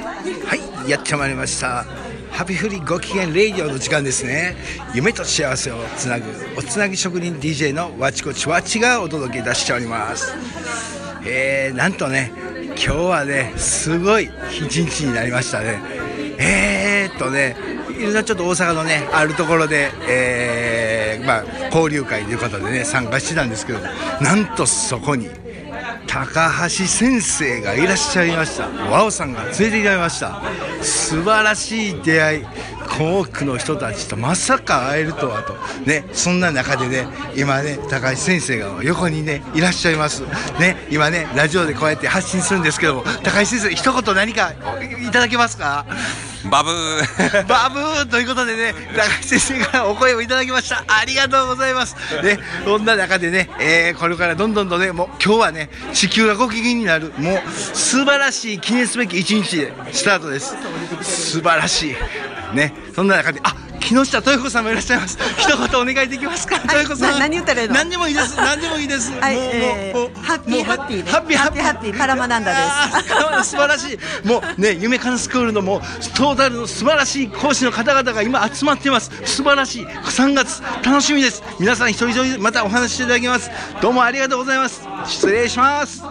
はいやってまいりました。ハピフリご機嫌レイディオの時間ですね。夢と幸せをつなぐおつなぎ職人 DJ のわちこちわちがお届けいたしております。えー、なんとね今日はねすごい一日になりましたね。えーっとねいろんなちょっと大阪のねあるところで、えーまあ、交流会ということでね参加してたんですけどなんとそこに高橋先生がいらっしゃいました。和尾さんが連れていられました。素晴らしい出会い。多くの人たちとまさか会えるとはと。ねそんな中でね今ね高橋先生が横にねいらっしゃいます。ね今ねラジオでこうやって発信するんですけども高橋先生一言何かいただけますか？バブー バブーということでね、中井先生からお声をいただきました。ありがとうございます。ね、そんな中でね、えーこれからどんどんとね、もう今日はね、地球がご機嫌になる、もう素晴らしい記念すべき一日でスタートです。素晴らしい。ね、そんな中で、あ木下豊子さんもいらっしゃいます。一言お願いできますか、豊子さん。な何言ったらいいの？何でもいいです。何でもいいです。はい、もうえー、ハッピーハッピーね。ハッピーハッピーハッピーパラマナンダです。す。素晴らしい。もうね、夢カンスクールのもうトータルの素晴らしい講師の方々が今集まっています。素晴らしい。3月楽しみです。皆さん一人一人またお話ししていただきます。どうもありがとうございます。失礼します。